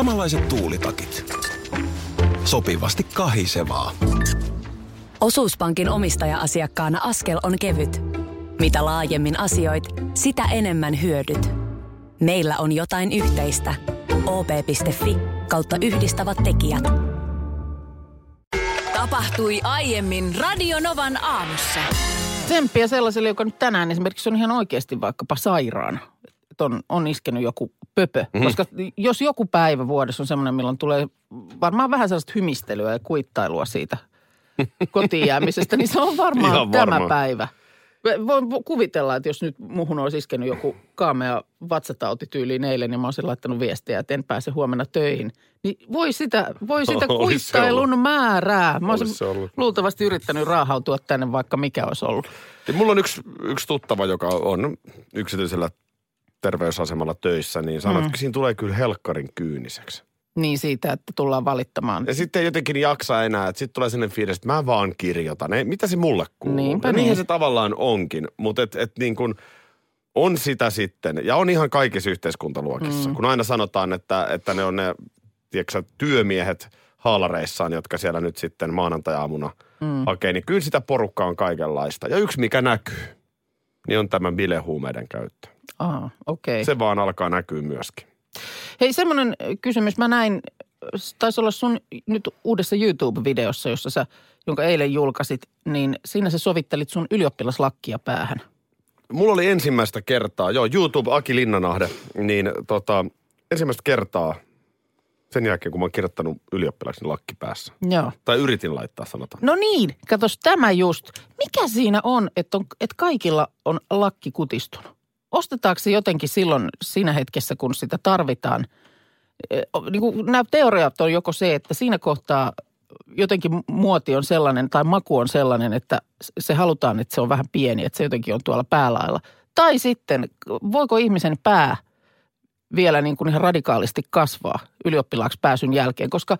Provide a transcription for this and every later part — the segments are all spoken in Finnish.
Samanlaiset tuulitakit. Sopivasti kahisevaa. Osuuspankin omistaja-asiakkaana askel on kevyt. Mitä laajemmin asioit, sitä enemmän hyödyt. Meillä on jotain yhteistä. op.fi kautta yhdistävät tekijät. Tapahtui aiemmin Radionovan aamussa. Tsemppiä sellaiselle, joka nyt tänään esimerkiksi on ihan oikeasti vaikkapa sairaana. Että on, on iskenyt joku pöpö. Mm-hmm. Koska jos joku päivä vuodessa on semmoinen, milloin tulee varmaan vähän sellaista hymistelyä ja kuittailua siitä kotiin jäämisestä, niin se on varmaan Ihan tämä varmaan. päivä. Voin kuvitella, että jos nyt muhun olisi iskenyt joku kaamea vatsatauti tyyliin eilen, niin mä olisin laittanut viestiä, että en pääse huomenna töihin. Niin voi sitä, voi sitä kuittailun määrää. Mä olisin ollut. luultavasti yrittänyt raahautua tänne, vaikka mikä olisi ollut. Ja mulla on yksi, yksi tuttava, joka on yksityisellä terveysasemalla töissä, niin sanoo, mm. että siinä tulee kyllä helkkarin kyyniseksi. Niin siitä, että tullaan valittamaan. Ja sitten jotenkin jaksa enää, että sitten tulee sellainen fiilis, että mä vaan kirjoitan. Ei, mitä se mulle kuuluu? Niinpä ja niin. niinhän se tavallaan onkin, mutta et, et niin kuin on sitä sitten, ja on ihan kaikissa yhteiskuntaluokissa. Mm. Kun aina sanotaan, että, että ne on ne tiedätkö, työmiehet haalareissaan, jotka siellä nyt sitten maanantai-aamuna mm. hakee, niin kyllä sitä porukkaa on kaikenlaista. Ja yksi, mikä näkyy, niin on tämä bilehuumeiden käyttö. Aha, okei. Se vaan alkaa näkyä myöskin. Hei, semmoinen kysymys. Mä näin, taisi olla sun nyt uudessa YouTube-videossa, jossa sä, jonka eilen julkaisit, niin siinä sä sovittelit sun ylioppilaslakkia päähän. Mulla oli ensimmäistä kertaa, joo, YouTube Aki Linnanahde, niin tota, ensimmäistä kertaa sen jälkeen, kun mä oon kirjoittanut ylioppilaksi lakki päässä. Joo. Tai yritin laittaa, sanotaan. No niin, katos tämä just. Mikä siinä on, että, on, että kaikilla on lakki kutistunut? Ostetaanko se jotenkin silloin siinä hetkessä, kun sitä tarvitaan? Eh, Niin kuin nämä teoriat on joko se, että siinä kohtaa jotenkin muoti on sellainen tai maku on sellainen, että se halutaan, että se on vähän pieni, että se jotenkin on tuolla päälailla. Tai sitten, voiko ihmisen pää vielä niin kuin ihan radikaalisti kasvaa ylioppilaaksi pääsyn jälkeen, koska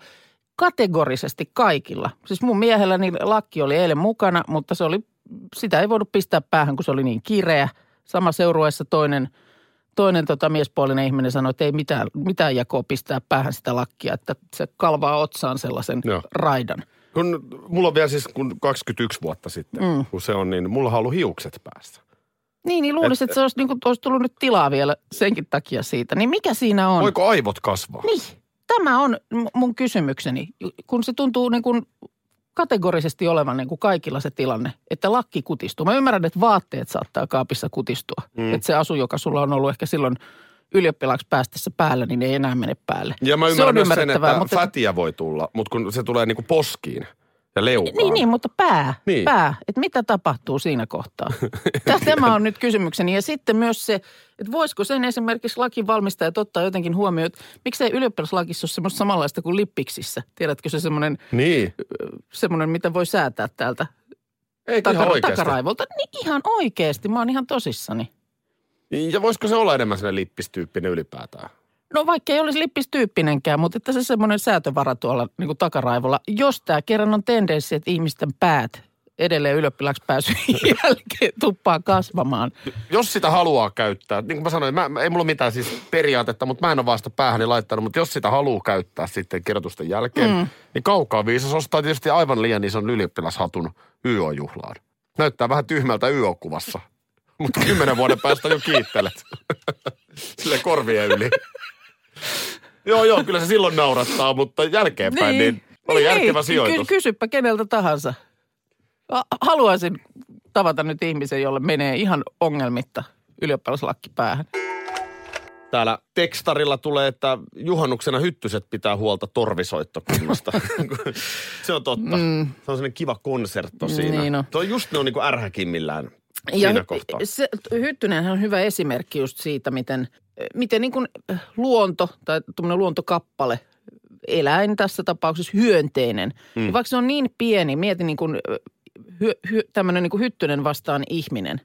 kategorisesti kaikilla. Siis mun miehelläni lakki oli eilen mukana, mutta se oli, sitä ei voinut pistää päähän, kun se oli niin kireä. Sama seurueessa toinen, toinen tota miespuolinen ihminen sanoi, että ei mitään, mitään jakoa pistää päähän sitä lakkia, että se kalvaa otsaan sellaisen Joo. raidan. Kun mulla on vielä siis kun 21 vuotta sitten, mm. kun se on, niin mulla on ollut hiukset päässä. Niin, niin luulisin, Et- että se olisi, niin kuin, olisi tullut nyt tilaa vielä senkin takia siitä. Niin mikä siinä on? Voiko aivot kasvaa? Niin, tämä on mun kysymykseni. Kun se tuntuu niin kuin kategorisesti olevan niin kuin kaikilla se tilanne, että lakki kutistuu. Mä ymmärrän, että vaatteet saattaa kaapissa kutistua. Mm. Että se asu, joka sulla on ollut ehkä silloin ylioppilaaksi päästessä päällä, niin ei enää mene päälle. Ja mä se ymmärrän on myös sen, että mutta... fätiä voi tulla, mutta kun se tulee niinku poskiin ja leukaan. Niin, niin, mutta pää, Niin. pää. Että mitä tapahtuu siinä kohtaa? Tä- Tämä on nyt kysymykseni. Ja sitten myös se, että voisiko sen esimerkiksi lakivalmistajat ottaa jotenkin huomioon, että miksei ylioppilaslakissa ole semmoista samanlaista kuin lippiksissä. Tiedätkö se semmoinen, Niin. semmoinen mitä voi säätää täältä Eikö ihan takara, oikeasti? takaraivolta? Niin ihan oikeasti, mä oon ihan tosissani. Ja voisiko se olla enemmän sellainen lippistyyppinen ylipäätään? No vaikka ei olisi lippistyyppinenkään, mutta että se semmoinen säätövara tuolla niin kuin takaraivolla. Jos tämä kerran on tendenssi, että ihmisten päät edelleen ylioppilaaksi pääsyn jälkeen tuppaa kasvamaan. Jos sitä haluaa käyttää, niin kuin mä sanoin, mä, ei mulla mitään siis periaatetta, mutta mä en ole vasta päähäni laittanut, mutta jos sitä haluaa käyttää sitten kirjoitusten jälkeen, mm. niin kaukaa viisas ostaa tietysti aivan liian ison ylioppilashatun YO-juhlaan. Näyttää vähän tyhmältä YO-kuvassa, mutta kymmenen vuoden päästä jo kiittelet. Sille korvien yli. Joo, joo, kyllä se silloin naurattaa, mutta jälkeenpäin niin, niin oli järkevä niin, sijoitus. Ky- kysypä keneltä tahansa. Ha- Haluaisin tavata nyt ihmisen, jolle menee ihan ongelmitta ylioppilaslakki päähän. Täällä tekstarilla tulee, että juhannuksena hyttyset pitää huolta torvisoittokunnasta. se on totta. Mm. Se on sellainen kiva konsertto siinä. Niin on. Tuo just ne on niinku ärhäkimmillään siinä Ja kohtaa. se, Hyttynenhän on hyvä esimerkki just siitä, miten, miten niin kuin luonto tai tuommoinen luontokappale, eläin tässä tapauksessa hyönteinen, mm. niin vaikka se on niin pieni, mieti niin kuin hy, hy, tämmöinen niin kuin hyttynen vastaan ihminen.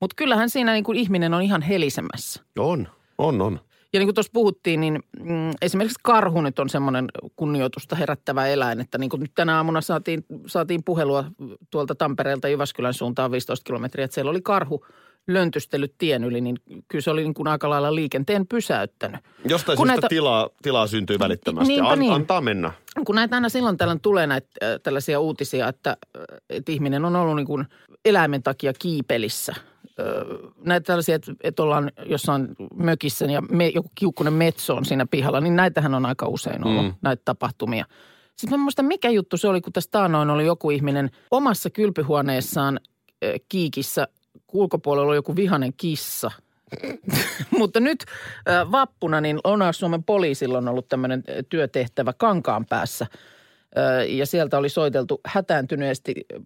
Mutta kyllähän siinä niin kuin ihminen on ihan helisemässä. On, on, on. Ja niin kuin tuossa puhuttiin, niin mm, esimerkiksi karhu nyt on semmoinen kunnioitusta herättävä eläin, että niin kuin nyt tänä aamuna saatiin, saatiin puhelua tuolta Tampereelta Jyväskylän suuntaan 15 kilometriä, että siellä oli karhu löntystellyt tien yli, niin kyllä se oli niin kuin aika lailla liikenteen pysäyttänyt. Jostain Kun syystä näitä- tilaa, tilaa syntyy välittömästi. Niinpä An, niin. Antaa mennä. Kun näitä aina silloin tällöin tulee näitä äh, tällaisia uutisia, että, äh, että ihminen on ollut niin kuin eläimen takia kiipelissä. Näitä tällaisia, että, että ollaan jossain mökissä ja me, joku kiukkunen metso on siinä pihalla, niin näitähän on aika usein ollut, mm. näitä tapahtumia. Sitten mä en muista, mikä juttu se oli, kun tässä taanoin oli joku ihminen omassa kylpyhuoneessaan ö, kiikissä, ulkopuolella oli joku vihanen kissa – mutta nyt äh, vappuna niin Lounais-Suomen poliisilla on ollut tämmöinen äh, työtehtävä Kankaan päässä. Äh, ja sieltä oli soiteltu hätääntyneesti äh,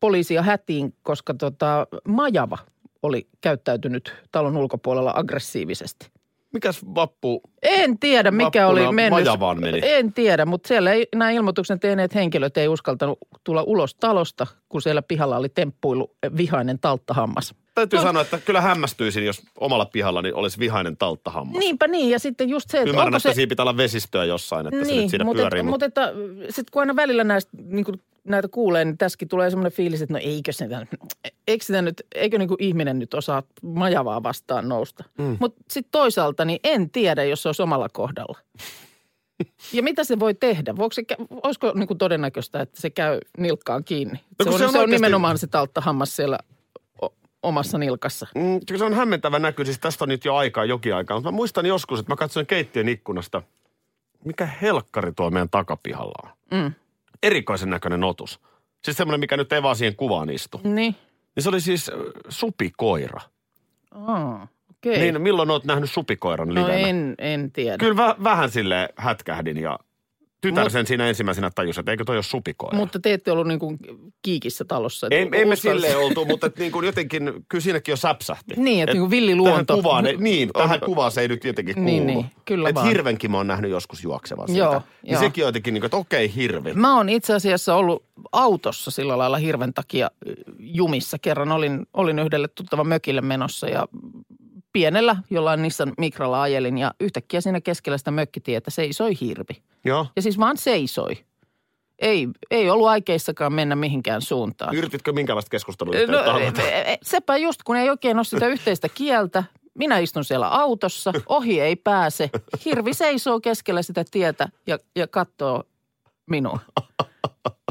poliisia hätiin, koska tota, majava oli käyttäytynyt talon ulkopuolella aggressiivisesti. Mikäs vappu? En tiedä, mikä oli mennyt. meni. En tiedä, mutta siellä ei, nämä ilmoituksen tehneet henkilöt ei uskaltanut tulla ulos talosta, kun siellä pihalla oli temppuilu äh, vihainen talttahammas. Täytyy No. sanoa, että kyllä hämmästyisin, jos omalla pihallani olisi vihainen talttahammas. Niinpä niin, ja sitten just se, että Ymmärrän, onko että se... siinä pitää olla vesistöä jossain, että se nyt siinä mutta, pyörii. mutta, mutta sitten kun aina välillä näistä, niin kuin näitä kuulee, niin tässäkin tulee semmoinen fiilis, että no eikö sitä, eikö sitä nyt, eikö niin kuin ihminen nyt osaa majavaa vastaan nousta. Mm. Mutta sitten toisaalta niin en tiedä, jos se olisi omalla kohdalla. Ja mitä se voi tehdä? Voiko se, olisiko niin kuin todennäköistä, että se käy nilkkaan kiinni? No se, on, se on se on nimenomaan se talttahammas siellä omassa nilkassa. Mm, kyllä se on hämmentävä näky, siis tästä on nyt jo aikaa, jokin aikaa. Mutta mä muistan joskus, että mä katsoin keittiön ikkunasta, mikä helkkari tuo meidän takapihalla on. Mm. Erikoisen näköinen otus. Siis semmoinen, mikä nyt ei vaan siihen kuvaan istu. Niin. Niin se oli siis äh, supikoira. Aa, okei. Niin, milloin oot nähnyt supikoiran no livenä? en, en tiedä. Kyllä vä- vähän sille hätkähdin ja tytär sen siinä ensimmäisenä tajusi, että eikö toi ole supikoira. Mutta te ette ollut niin kuin kiikissä talossa. ei, ei me silleen oltu, mutta et niin kuin jotenkin, kyllä siinäkin jo säpsähti. Niin, että Et niin kuin villiluonto. Tähän kuvaan, ei- niin, on- tähän kuvaan se ei nyt jotenkin kuulu. Niin, niin, kyllä Et vaan. hirvenkin mä oon nähnyt joskus juoksevan siitä. Joo, niin joo. sekin on jotenkin niin kuin, että okei, hirvi. Mä oon itse asiassa ollut autossa sillä lailla hirven takia jumissa. Kerran olin, olin yhdelle tuttavan mökille menossa ja pienellä jollain Nissan Mikralla ajelin ja yhtäkkiä siinä keskellä sitä mökkitietä seisoi hirvi. Joo. Ja siis vaan seisoi. Ei, ei ollut aikeissakaan mennä mihinkään suuntaan. Yrititkö minkälaista keskustelua? No, e- e- sepä just, kun ei oikein ole sitä yhteistä kieltä. Minä istun siellä autossa, ohi ei pääse. Hirvi seisoo keskellä sitä tietä ja, ja katsoo minua.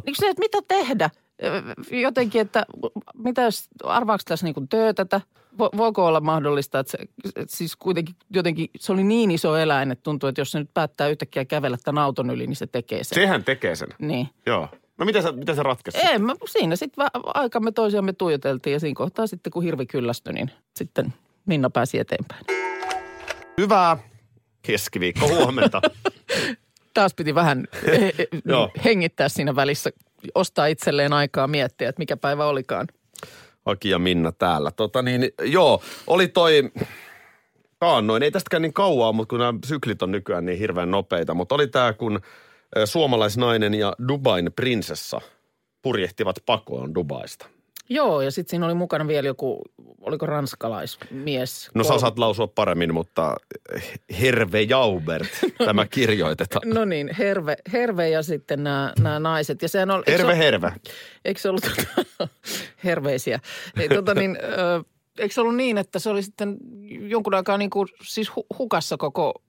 Niin se, että mitä tehdä? Jotenkin, että mitä jos, arvaako tässä niin töötätä? Vo, voiko olla mahdollista, että se, että siis kuitenkin jotenkin, se oli niin iso eläin, että tuntuu, että jos se nyt päättää yhtäkkiä kävellä tämän auton yli, niin se tekee sen. Sehän tekee sen. Niin. Joo. No miten se, miten se ratkesi? Ei, mä, siinä sitten aikamme toisiamme tuijoteltiin ja siinä kohtaa sitten kun hirvi kyllästyi, niin sitten Minna pääsi eteenpäin. Hyvää keskiviikko huomenta. Taas piti vähän Joo. hengittää siinä välissä, ostaa itselleen aikaa miettiä, että mikä päivä olikaan. Aki ja Minna täällä. Tota niin, joo, oli toi taannoin, ei tästäkään niin kauaa, mutta kun nämä syklit on nykyään niin hirveän nopeita, mutta oli tämä, kun suomalaisnainen ja Dubain prinsessa purjehtivat pakoon Dubaista. Joo, ja sitten siinä oli mukana vielä joku, oliko ranskalaismies? No sä osaat lausua paremmin, mutta Herve Jaubert tämä kirjoitetaan. No niin, Herve, Herve ja sitten nämä, nämä naiset. Ja sehän oli, eikö Herve ole- Herve. Eikö se ollut tota, herveisiä? Ei, tota niin, ö, eikö se ollut niin, että se oli sitten jonkun aikaa niin kuin, siis hu- hukassa koko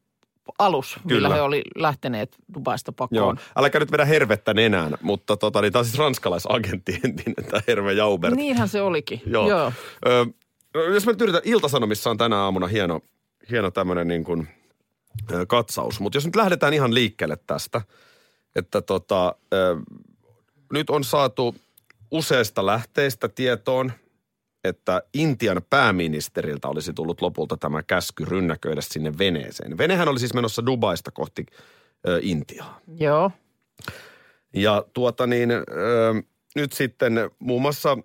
alus, Kyllä. Millä he oli lähteneet Dubaista pakoon. Joo, äläkä nyt vedä hervettä nenään, mutta tota, niin, tämä on siis ranskalaisagentti entinen, tämä Herve Jaubert. Niinhän se olikin. Joo. Joo. Ö, no, jos mä nyt yritän, Iltasanomissa on tänä aamuna hieno, hieno tämmöinen niin kuin, ö, katsaus. Mutta jos nyt lähdetään ihan liikkeelle tästä, että tota, ö, nyt on saatu useista lähteistä tietoon, että Intian pääministeriltä olisi tullut lopulta tämä käsky rynnäköidä sinne veneeseen. Venehän oli siis menossa Dubaista kohti ö, Intiaa. Joo. Ja tuota niin, ö, nyt sitten muun muassa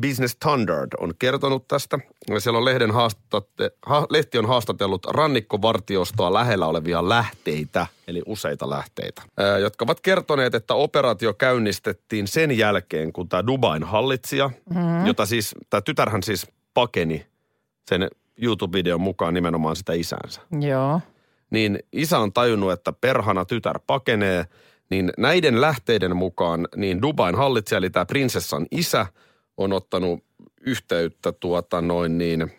Business Standard on kertonut tästä. Siellä on lehden haastatte, ha, lehti on haastatellut rannikkovartiostoa lähellä olevia lähteitä, eli useita lähteitä, jotka ovat kertoneet, että operaatio käynnistettiin sen jälkeen, kun tämä Dubain hallitsija, mm. jota siis, tämä tytärhän siis pakeni sen YouTube-videon mukaan nimenomaan sitä isänsä Joo. niin isä on tajunnut, että perhana tytär pakenee, niin näiden lähteiden mukaan niin Dubain hallitsija, eli tämä prinsessan isä, on ottanut yhteyttä tuota noin niin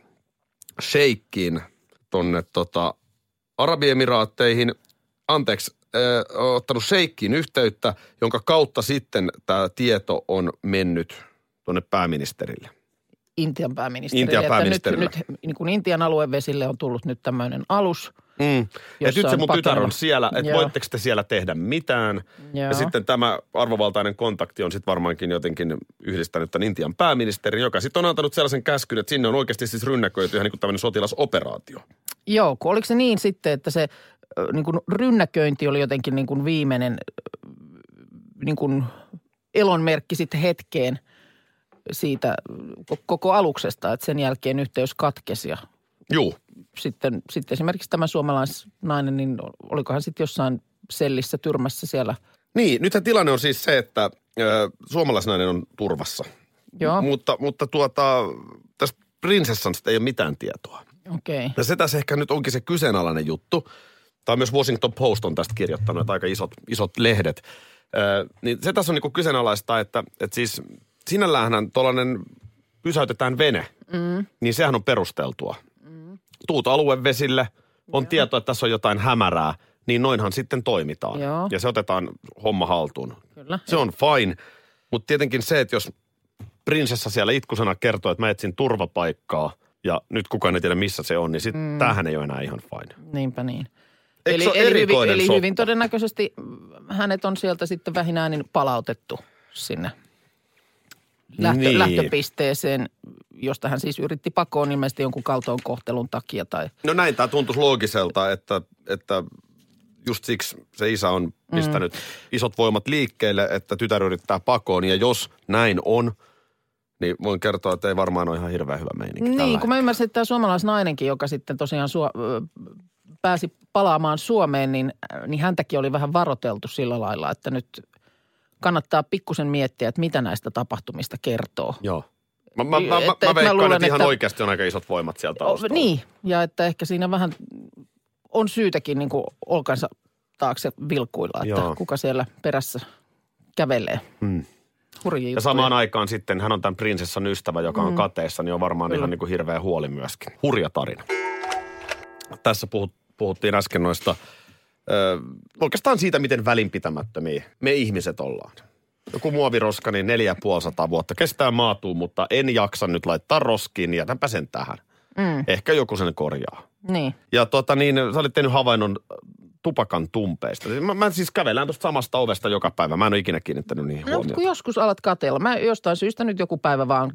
sheikkiin tonne tota Arabiemiraatteihin, anteeksi, äh, ottanut sheikkiin yhteyttä, jonka kautta sitten tämä tieto on mennyt tuonne pääministerille. Intian pääministeri. Intian Että pääministerillä. Nyt, nyt niin kuin Intian aluevesille on tullut nyt tämmöinen alus. Mm. Jossa nyt se mun tytär pakeneva- on siellä, että voitteko te siellä tehdä mitään. Joo. Ja sitten tämä arvovaltainen kontakti on sitten varmaankin jotenkin yhdistänyt tämän Intian pääministerin, joka sitten on antanut sellaisen käskyn, että sinne on oikeasti siis rynnäköity ihan niin kuin tämmöinen sotilasoperaatio. Joo, kun oliko se niin sitten, että se niin kuin rynnäköinti oli jotenkin niin kuin viimeinen niin kuin elonmerkki sitten hetkeen siitä ko- koko aluksesta, että sen jälkeen yhteys katkesi ja Juu. sitten, sitten esimerkiksi tämä suomalaisnainen, niin olikohan sitten jossain sellissä tyrmässä siellä. Niin, nythän tilanne on siis se, että ö, suomalaisnainen on turvassa. Joo, M- mutta, mutta tuota, tästä prinsessasta ei ole mitään tietoa. okei. Okay. Ja se tässä ehkä nyt onkin se kyseenalainen juttu. Tai myös Washington Post on tästä kirjoittanut, aika isot, isot lehdet. Ö, niin se tässä on niin kyseenalaista, että, että siis sinälläänhän tuollainen pysäytetään vene, mm. niin sehän on perusteltua. Tuut aluevesille, on tieto, että tässä on jotain hämärää, niin noinhan sitten toimitaan. Joo. Ja se otetaan homma haltuun. Kyllä. Se on fine, mutta tietenkin se, että jos prinsessa siellä itkusena kertoo, että mä etsin turvapaikkaa ja nyt kukaan ei tiedä missä se on, niin sitten mm. tämähän ei ole enää ihan fine. Niinpä niin. Eikö ole eli, hyvin, eli soppa? hyvin todennäköisesti hänet on sieltä sitten vähinäänin palautettu sinne lähtö, Niin. lähtöpisteeseen, josta hän siis yritti pakoon ilmeisesti jonkun kaltoinkohtelun takia tai No näin tämä tuntuisi loogiselta, että, että just siksi se isä on pistänyt mm. isot voimat liikkeelle, että tytär yrittää pakoon. Ja jos näin on, niin voin kertoa, että ei varmaan ole ihan hirveän hyvä meininki Niin, kun mä hetkellä. ymmärsin, että tämä suomalaisnainenkin, joka sitten tosiaan suo, pääsi palaamaan Suomeen, niin, äh, niin häntäkin oli vähän varoteltu sillä lailla, että nyt kannattaa pikkusen miettiä, että mitä näistä tapahtumista kertoo. Joo. Mä, mä, mä, Että- mä että mä veikkaan, luulen, että ihan että- oikeasti on aika isot voimat sieltä taustalla. niin, ja että ehkä siinä vähän on syytäkin niin kuin olkansa taakse vilkuilla, että Joo. kuka siellä perässä kävelee. Hmm. Hurjia Ja juttuja. samaan aikaan sitten hän on tämän prinsessan ystävä, joka on kateessa, niin on varmaan ihan niin kuin hirveä huoli myöskin. Hurja tarina. Tässä puhut, puhuttiin äsken noista, ö, oikeastaan siitä, miten välinpitämättömiä me ihmiset ollaan. Joku muoviroska, niin neljä ja puoli sataa vuotta kestää maatuu, mutta en jaksa nyt laittaa roskiin, niin jätänpä sen tähän. Mm, Ehkä joku sen korjaa. niin. Ja tota niin, sä olit tehnyt havainnon tupakan tumpeista. Mä, mä siis kävellään tuosta samasta ovesta joka päivä. Mä en ole ikinä kiinnittänyt niihin No, huomiota. kun joskus alat katella. Mä jostain syystä nyt joku päivä vaan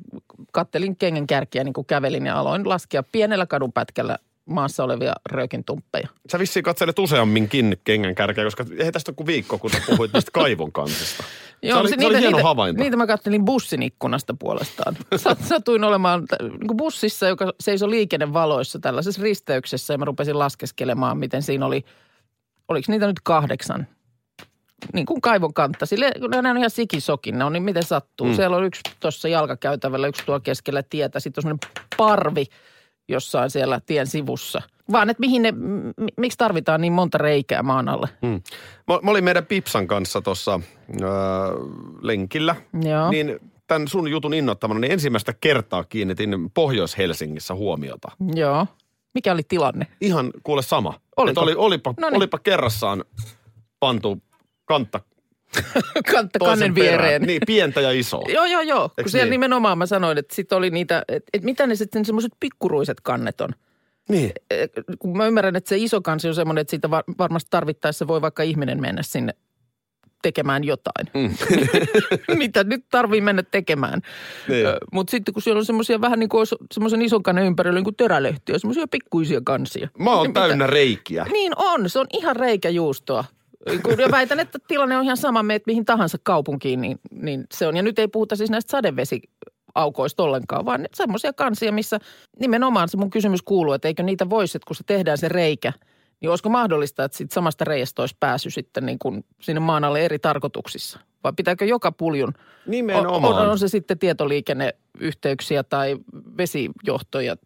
kattelin kengen kärkiä niin kuin kävelin ja aloin laskea pienellä kadunpätkällä maassa olevia röökintumppeja. Sä vissiin katselet useamminkin kengän kärkeä, koska ei tästä ole kuin viikko, kun sä puhuit niistä kaivon kansista. se oli, se oli hieno niitä, havainto. Niitä mä kattelin bussin ikkunasta puolestaan. Sat- Satuin olemaan niin kuin bussissa, joka seisoi liikennevaloissa tällaisessa risteyksessä ja mä rupesin laskeskelemaan, miten siinä oli, oliko niitä nyt kahdeksan niin kuin kaivon kantta. Sille, ne on ihan sikisokin, ne on niin miten sattuu. Mm. Siellä on yksi tuossa jalkakäytävällä, yksi tuo keskellä tietä. Sitten on semmoinen parvi jossain siellä tien sivussa. Vaan, että mihin ne, miksi tarvitaan niin monta reikää maan alle? Hmm. Mä, mä olin meidän Pipsan kanssa tuossa äh, lenkillä. Joo. Niin tämän sun jutun innoittamana, niin ensimmäistä kertaa kiinnitin Pohjois-Helsingissä huomiota. Joo. Mikä oli tilanne? Ihan kuule sama. Oliko? Oli, olipa, Noniin. olipa kerrassaan pantu kantta Kantta kannen perään. viereen. Niin, pientä ja isoa. Joo, joo, joo. Kun siellä niin? nimenomaan mä sanoin, että sitten oli niitä, että, että mitä ne sitten semmoiset pikkuruiset kannet on. Niin. Eh, Kun mä ymmärrän, että se iso kansi on semmoinen, että siitä var- varmasti tarvittaessa voi vaikka ihminen mennä sinne tekemään jotain. Mm. Mitä nyt tarvii mennä tekemään. Niin. Mutta sitten kun siellä on semmoisia vähän niin kuin semmoisen ison kannen ympärillä niin kuin törälehtiä, semmoisia pikkuisia kansia. Mä oon Niin mitä- täynnä reikiä. Niin on, se on ihan reikäjuustoa. Kun- väitän, että tilanne on ihan sama, meet mihin tahansa kaupunkiin, niin, niin se on. Ja nyt ei puhuta siis näistä sadevesiaukoista ollenkaan, vaan semmoisia kansia, missä nimenomaan se mun kysymys kuuluu, että eikö niitä voisi, että kun se tehdään se reikä, niin olisiko mahdollista, että siitä samasta reiästä olisi pääsy sitten niin kuin sinne maan alle eri tarkoituksissa? Vai pitääkö joka puljun? Nimenomaan. On, on, on se sitten tietoliikenneyhteyksiä tai vesijohtoja,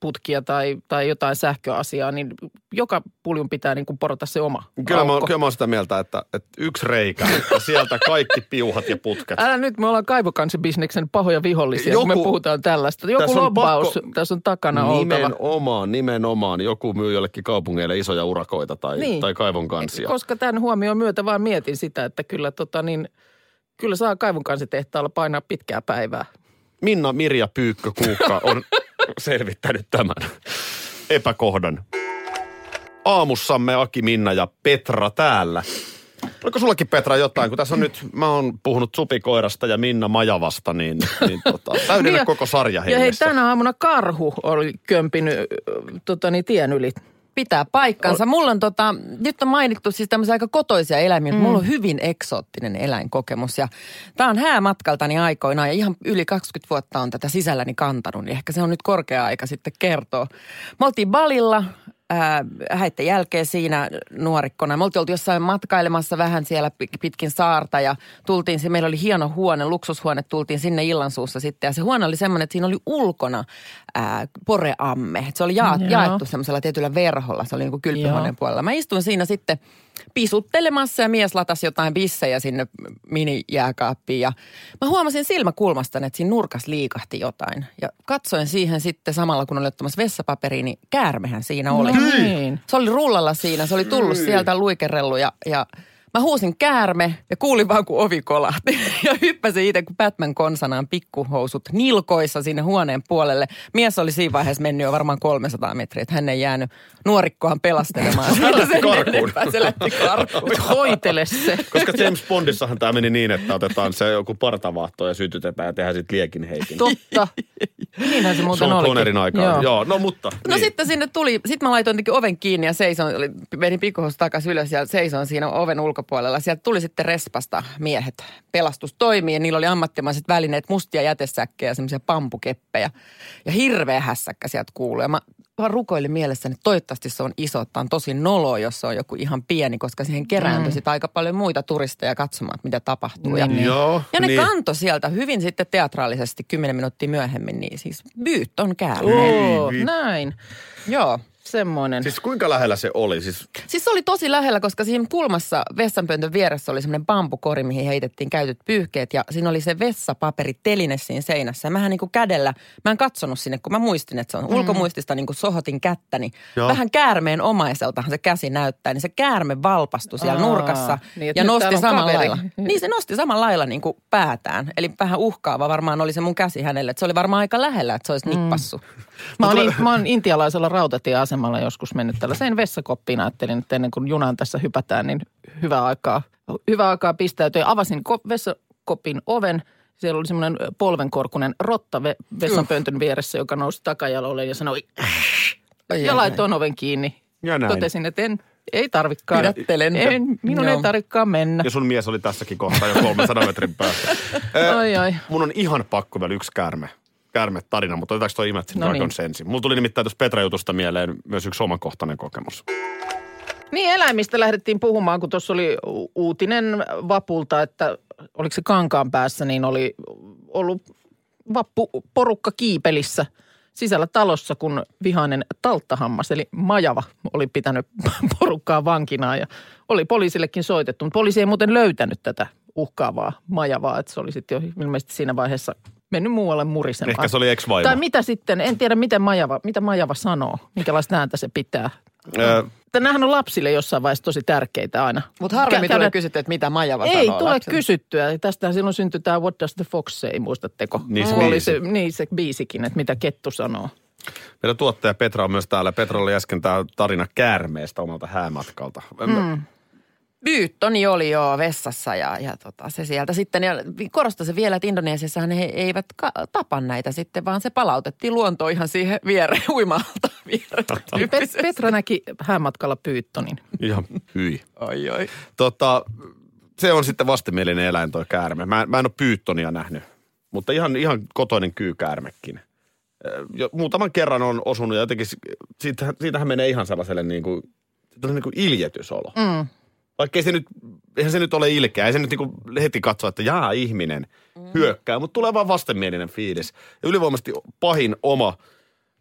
putkia tai, tai jotain sähköasiaa, niin joka puljun pitää niin kuin porata se oma Kyllä mä, kyllä mä oon sitä mieltä, että, että yksi reikä ja sieltä kaikki piuhat ja putket. Älä nyt, me ollaan kaivokansibisneksen pahoja vihollisia, joku, kun me puhutaan tällaista. Joku Tässä on lobbaus pakko- tässä on takana oltava. Nimenomaan, nimenomaan. Joku myy jollekin kaupungeille isoja urakoita tai, Niin. tai kaivon kansia. Koska tämän huomioon myötä vaan mietin sitä, että kyllä, tota, niin, kyllä saa kaivonkansitehtaalla painaa pitkää päivää. Minna Mirja Pyykkö Kuukka on selvittänyt tämän epäkohdan. Aamussamme Aki, Minna ja Petra täällä. Oliko sullakin Petra jotain, kun tässä on nyt, mä oon puhunut supikoirasta ja Minna Majavasta, niin, niin tota, täydennä Niin koko sarja Ja hei, hengessä. tänä aamuna karhu oli kömpinyt tota, niin, tien yli. Pitää paikkansa. Mulla on tota, nyt on mainittu siis tämmöisiä aika kotoisia eläimiä, mm. mulla on hyvin eksoottinen eläinkokemus. Ja tää on häämatkaltani aikoinaan ja ihan yli 20 vuotta on tätä sisälläni kantanut, niin ehkä se on nyt korkea aika sitten kertoa. Me oltiin Balilla, ää, häitten jälkeen siinä nuorikkona. Me oltiin oltu jossain matkailemassa vähän siellä pi- pitkin saarta ja tultiin, se, meillä oli hieno huone, luksushuone, tultiin sinne illansuussa sitten. Ja se huone oli semmoinen, että siinä oli ulkona ää, poreamme. Se oli ja, jaettu semmoisella tietyllä verholla, se oli niin kuin kylpyhuoneen Joo. puolella. Mä istuin siinä sitten pisuttelemassa ja mies latasi jotain bissejä sinne minijääkaappiin. Ja mä huomasin silmäkulmasta, että siinä nurkas liikahti jotain. Ja katsoin siihen sitten samalla, kun olin ottamassa vessapaperiin, niin käärmehän siinä oli. Niin. Se oli rullalla siinä, se oli tullut sieltä luikerellu ja, ja mä huusin käärme ja kuulin vaan, kun ovi kolahti. Ja hyppäsin itse, kun Batman konsanaan pikkuhousut nilkoissa sinne huoneen puolelle. Mies oli siinä vaiheessa mennyt jo varmaan 300 metriä, että hän ei jäänyt nuorikkohan pelastelemaan. Se lähti karkuun. Se lähti karkuun. Hoitele se. Koska James Bondissahan tämä meni niin, että otetaan se joku partavaahto ja sytytetään ja tehdään sitten liekin heikin. Totta. Niinhän se muuten olikin. Connerin aikaan. Joo. Joo, no mutta. No niin. sitten sinne tuli, sitten mä laitoin jotenkin oven kiinni ja seison, oli- menin pikkuhousut takaisin ylös ja seisoin siinä oven ulkopuolella. Sieltä tuli sitten respasta miehet pelastustoimiin ja niillä oli ammattimaiset välineet, mustia jätesäkkejä ja semmoisia pampukeppejä. Ja hirveä hässäkkä sieltä kuului. Ja mä vaan rukoilin mielessäni, että toivottavasti se on iso. Tämä on tosi nolo, jos se on joku ihan pieni, koska siihen kerääntyi mm. aika paljon muita turisteja katsomaan, että mitä tapahtuu. Ja, Niin, niin. Joo, ja ne niin. kanto sieltä hyvin sitten teatraalisesti kymmenen minuuttia myöhemmin, niin siis byyt on Ei, näin. Joo. Semmoinen. Siis kuinka lähellä se oli? Siis, Siis se oli tosi lähellä, koska siinä kulmassa vessanpöntön vieressä oli semmoinen bambukori, mihin heitettiin käytetyt pyyhkeet. Ja siinä oli se vessapaperiteline siinä seinässä. Ja mähän niin kuin kädellä, mä en katsonut sinne, kun mä muistin, että se on mm. ulkomuistista niin kuin sohotin kättäni. Joo. Vähän käärmeen omaiseltahan se käsi näyttää, niin se käärme valpastui siellä Aa, nurkassa. niin, ja nosti samalla kaveri. lailla. Niin se nosti samalla lailla niin kuin päätään. Eli vähän uhkaava varmaan oli se mun käsi hänelle. Että se oli varmaan aika lähellä, että se olisi nippassu. Mä oon, mä oon intialaisella rautatieasemalla joskus mennyt tällaiseen vessakoppiin. Ajattelin, että ennen kuin junaan tässä hypätään, niin hyvä aikaa, hyvä aikaa pistäytyä. Avasin ko- vessakopin oven. Siellä oli semmoinen polvenkorkunen rotta ve- vessanpöntön vieressä, joka nousi takajalolle ja sanoi Ai, ja ai, laitoin oven kiinni. Ja näin. Totesin, että en, ei tarvikaan. Pidättelen. En, minun Joo. ei tarvikaan mennä. ja sun mies oli tässäkin kohtaa jo 300 metrin päässä. Ö, Ai ai. Mun on ihan pakko vielä yksi käärme. Käärme tarina, mutta otetaanko toi Imagine No niin. Dragons ensin? Mulla tuli nimittäin tuossa Petra-jutusta mieleen myös yksi omakohtainen kokemus. Niin eläimistä lähdettiin puhumaan, kun tuossa oli uutinen vapulta, että oliko se kankaan päässä, niin oli ollut vappu porukka kiipelissä sisällä talossa, kun vihainen talttahammas, eli majava, oli pitänyt porukkaa vankinaan ja oli poliisillekin soitettu. Mutta poliisi ei muuten löytänyt tätä uhkaavaa majavaa, että se oli sitten jo ilmeisesti siinä vaiheessa mennyt muualle murisemaan. Ehkä se oli ex-vaimo. Tai mitä sitten, en tiedä miten majava, mitä majava sanoo, minkälaista ääntä se pitää. Ö, Että nämähän on lapsille jossain vaiheessa tosi tärkeitä aina. Mutta harvemmin Kä- tulee kysytty, että mitä Majava Ei sanoo tule lapselle. kysyttyä. Tästähän silloin syntyi tämä What Does the Fox Say, muistatteko? Niin se Oli se, niin se biisikin, että mitä kettu sanoo. meidän tuottaja Petra on myös täällä. Petra oli äsken tämä tarina käärmeestä omalta häämatkalta. Mm. Byyttoni oli jo vessassa ja, ja tota, se sieltä sitten, ja korosta se vielä, että Indonesiassahan he eivät ka- tapa näitä sitten, vaan se palautettiin luontoon ihan siihen viereen uimalta viereen. Pet- Petra näki häämatkalla pyyttonin. Ihan hyi. Oi, oi. Tota, se on sitten vastenmielinen eläin toi käärme. Mä, mä en ole pyyttonia nähnyt, mutta ihan, ihan kotoinen kyykäärmekin. Jo, muutaman kerran on osunut ja jotenkin, s- siitä, siitähän menee ihan sellaiselle niin kuin, niin kuin iljetysolo. Mm. Vaikka ei se nyt, eihän se nyt ole ilkeä. Ei se nyt niinku heti katso, että jaa ihminen hyökkää, mutta tulee vaan vastenmielinen fiilis. Ja ylivoimaisesti pahin oma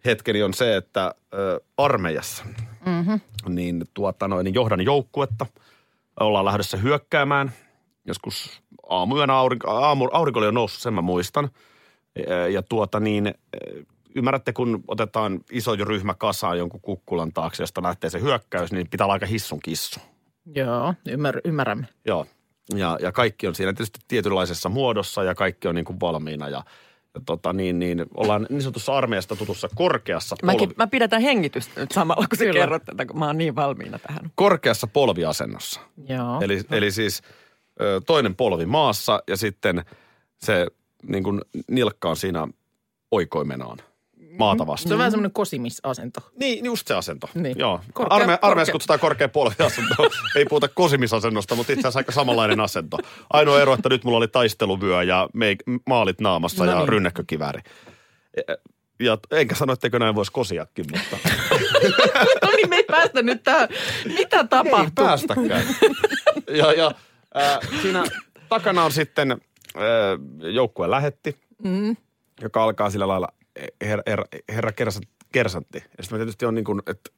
hetkeni on se, että ö, armeijassa mm-hmm. niin, tuota noin, niin johdan joukkuetta. Ollaan lähdössä hyökkäämään. Joskus aamuyönä aurinko, aamu, aurinko oli jo noussut, sen mä muistan. Ja, ja tuota niin, ymmärrätte, kun otetaan iso ryhmä kasaan jonkun kukkulan taakse, josta lähtee se hyökkäys, niin pitää olla aika hissun kissu. Joo, ymmär, ymmärrämme. Joo. Ja, ja kaikki on siinä tietysti tietynlaisessa muodossa ja kaikki on niin kuin valmiina ja, ja tota niin, niin ollaan niin sanotussa armeijasta tutussa korkeassa, Mäkin, polvi, mä pidätän hengitystä nyt samalla, kun sä Kyllä. kerrot tätä, kun mä oon niin valmiina tähän. korkeassa polviasennossa. Joo. Eli, eli siis ö, toinen polvi maassa ja sitten se niin kuin nilkka on siinä oikoimenaan maata vasten. Se on vähän semmoinen kosimisasento. Niin, just se asento. Niin. Joo. Korkea- Arme, armeijassa kutsutaan korkea polviasento. Ei puhuta kosimisasennosta, mutta itse asiassa aika samanlainen asento. Ainoa ero, että nyt mulla oli taisteluvyö ja meik, maalit naamassa No ja niin. rynnäkkökivääri. Ja, ja enkä sano, etteikö näin voisi kosiakin, mutta No niin, me ei päästä nyt tähän. Mitä ei tapahtuu? päästäkään. ja ja äh, siinä takana on sitten äh, joukkue lähetti, mm. joka alkaa sillä lailla her, her, herra kersat, kersantti. Ja sitten mä tietysti on niin kuin, että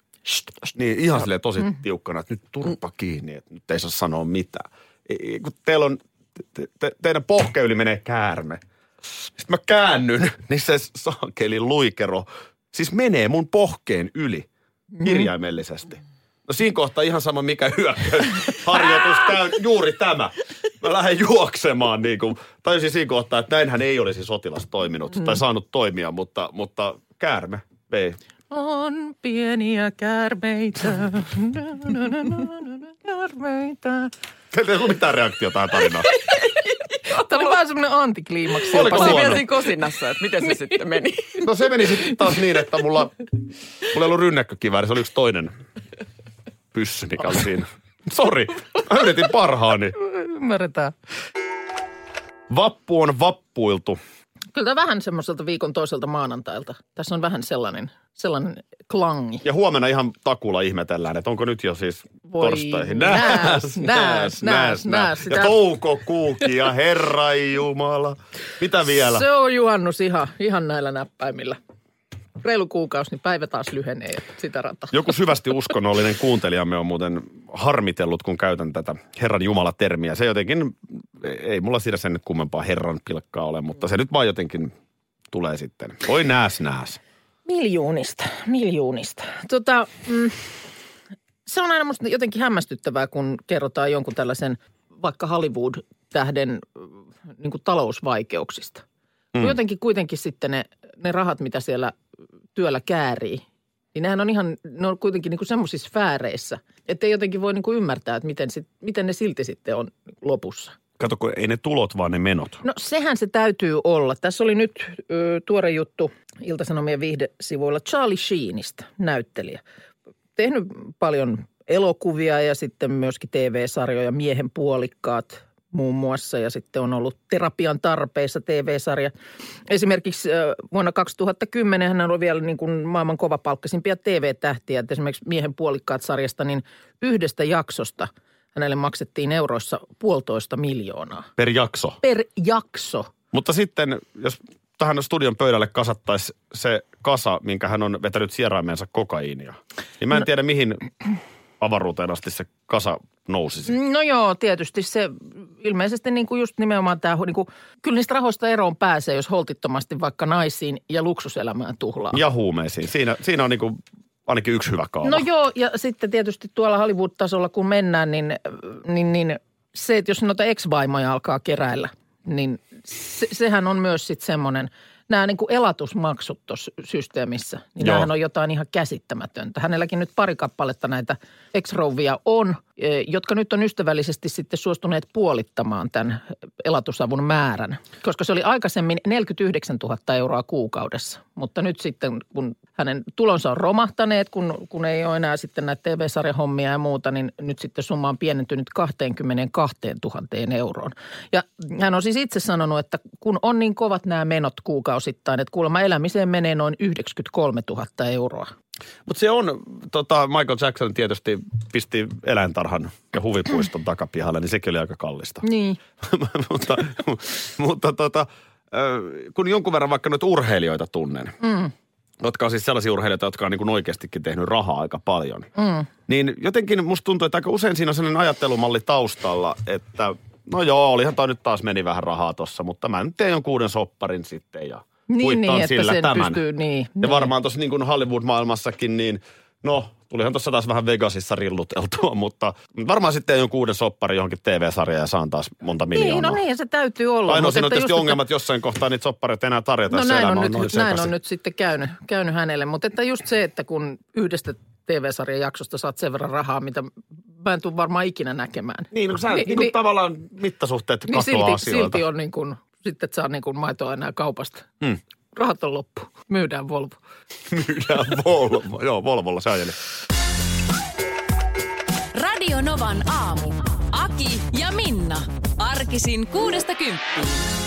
niin ihan silleen tosi mm. tiukkana, että nyt turpa kiinni, että nyt ei saa sanoa mitään. Ei- Kun teillä on, te, te, teidän pohke yli menee käärme. Sitten mä käännyn, niin se saakeli luikero siis menee mun pohkeen yli kirjaimellisesti. No siinä kohtaa ihan sama mikä hyökkäysharjoitus käy, juuri tämä. Mä lähden juoksemaan niin kuin, tajusin siinä kohtaa, että näinhän ei olisi sotilas toiminut Mm. tai saanut toimia, mutta, mutta käärme vei. On pieniä käärmeitä. käärmeitä. Teillä ei ollut mitään reaktiota tähän tarinaan. Tämä oli vähän semmoinen antikliimaksi. Oliko huono? vielä siinä kosinnassa, että miten se sitten meni. No se meni sitten taas niin, että mulla, mulla ei ollut rynnäkkökivääri, se oli yksi toinen pyssy, mikä oli siinä. Sori, mä yritin parhaani. Ymmärretään. Vappu on vappuiltu. Kyllä tämä vähän semmoiselta viikon toiselta maanantailta. Tässä on vähän sellainen, sellainen klangi. Ja huomenna ihan takulla ihmetellään, että onko nyt jo siis Voi torstaihin. nääs, nääs, nääs, nääs. Ja Sitä- toukokuuki ja herra jumala. Mitä vielä? Se on juhannus ihan, ihan näillä näppäimillä. Reilu kuukausi, niin päivä taas lyhenee sitä rataa. Joku syvästi uskonnollinen kuuntelijamme on muuten harmitellut, kun käytän tätä Herran Jumala-termiä. Se jotenkin, ei mulla siinä sen nyt kummempaa Herran pilkkaa ole, mutta se nyt vaan jotenkin tulee sitten. Oi nääs nääs. Miljoonista, miljoonista. Tota, mm, se on aina musta jotenkin hämmästyttävää, kun kerrotaan jonkun tällaisen vaikka Hollywood-tähden niin kuin talousvaikeuksista. Mm. Jotenkin kuitenkin sitten ne, ne rahat, mitä siellä työllä käärii, niin nehän on ihan, ne on kuitenkin niin semmoisissa sfääreissä, että ei jotenkin voi niin kuin ymmärtää, että miten, sit, miten ne silti sitten on lopussa. Kato, kun ei ne tulot, vaan ne menot. No sehän se täytyy olla. Tässä oli nyt ö, tuore juttu Ilta-Sanomien viihdesivuilla Charlie Sheenistä, näyttelijä. Tehnyt paljon elokuvia ja sitten myöskin TV-sarjoja, Miehen puolikkaat muun muassa. Ja sitten on ollut terapian tarpeissa TV-sarja. Esimerkiksi vuonna 2010 hän oli vielä niin kuin maailman kovapalkkaisimpia TV-tähtiä. Et Esimerkiksi Miehen puolikkaat sarjasta, niin yhdestä jaksosta hänelle maksettiin euroissa puolitoista miljoonaa Per jakso. per jakso. Mutta sitten, jos tähän studion pöydälle kasattaisi se kasa, minkä hän on vetänyt sieraimeensa kokaiinia, niin mä en tiedä mihin avaruuteen asti se kasa nousisi. No joo, tietysti se ilmeisesti niin kuin just nimenomaan tämä, niin kuin, kyllä niistä rahoista eroon pääsee, jos holtittomasti vaikka naisiin ja luksuselämään tuhlaa. Ja huumeisiin. Siinä, siinä on niinku ainakin yksi hyvä kaava. No joo, ja sitten tietysti tuolla Hollywood-tasolla kun mennään, niin, niin, niin se, että jos noita ex-vaimoja alkaa keräillä, niin se, sehän on myös sitten semmoinen, nämä niin kuin elatusmaksut tuossa systeemissä, niin Joo. nämähän on jotain ihan käsittämätöntä. Hänelläkin nyt pari kappaletta näitä ex-rouvia on, jotka nyt on ystävällisesti sitten suostuneet puolittamaan tämän elatusavun määrän. Koska se oli aikaisemmin 49 000 euroa kuukaudessa, mutta nyt sitten kun hänen tulonsa on romahtaneet, kun, kun ei ole enää sitten näitä TV-sarjahommia ja muuta, niin nyt sitten summa on pienentynyt 22 000 euroon. Ja hän on siis itse sanonut, että kun on niin kovat nämä menot kuukausittain, että kuulemma elämiseen menee noin 93 000 euroa. Mutta se on, tota, Michael Jackson tietysti pisti eläintarhan ja huvipuiston takapihalle, niin sekin oli aika kallista. Niin. mutta mutta tota, kun jonkun verran vaikka nyt urheilijoita tunnen, mm. jotka on siis sellaisia urheilijoita, jotka on niin kuin oikeastikin tehnyt rahaa aika paljon, mm. niin jotenkin musta tuntuu, että aika usein siinä on sellainen ajattelumalli taustalla, että no joo, olihan toi nyt taas meni vähän rahaa tossa, mutta mä nyt teen jonkun uuden sopparin sitten ja Niin, niin, että sillä sen tämän. pystyy, niin. Ja niin. varmaan tuossa niin kuin Hollywood-maailmassakin, niin no, tulihan tuossa taas vähän Vegasissa rilluteltua, mutta varmaan sitten jonkun uuden soppari johonkin TV-sarjaan ja saan taas monta Niin, miljoonaa. no niin, se täytyy olla. Ainoa siinä on että tietysti just, ongelmat jossain kohtaa niitä soppareita enää tarjota, No näin on, on nyt, noin näin on nyt sitten käynyt, käynyt hänelle, mutta että just se, että kun yhdestä TV-sarjan jaksosta saat sen verran rahaa, mitä mä en tule varmaan ikinä näkemään. Niin, no sä, Niin, niin, niin, niin- tavallaan mittasuhteet Niin katoaa silti, asioilta. silti on niin kuin, sitten et saa niin kuin maitoa enää kaupasta. Hmm. Rahat on loppu. Myydään Volvo. Myydään Volvo. Joo, Volvolla se ajeli. Radio Novan aamu. Aki ja Minna. Arkisin kuudesta kymppiin.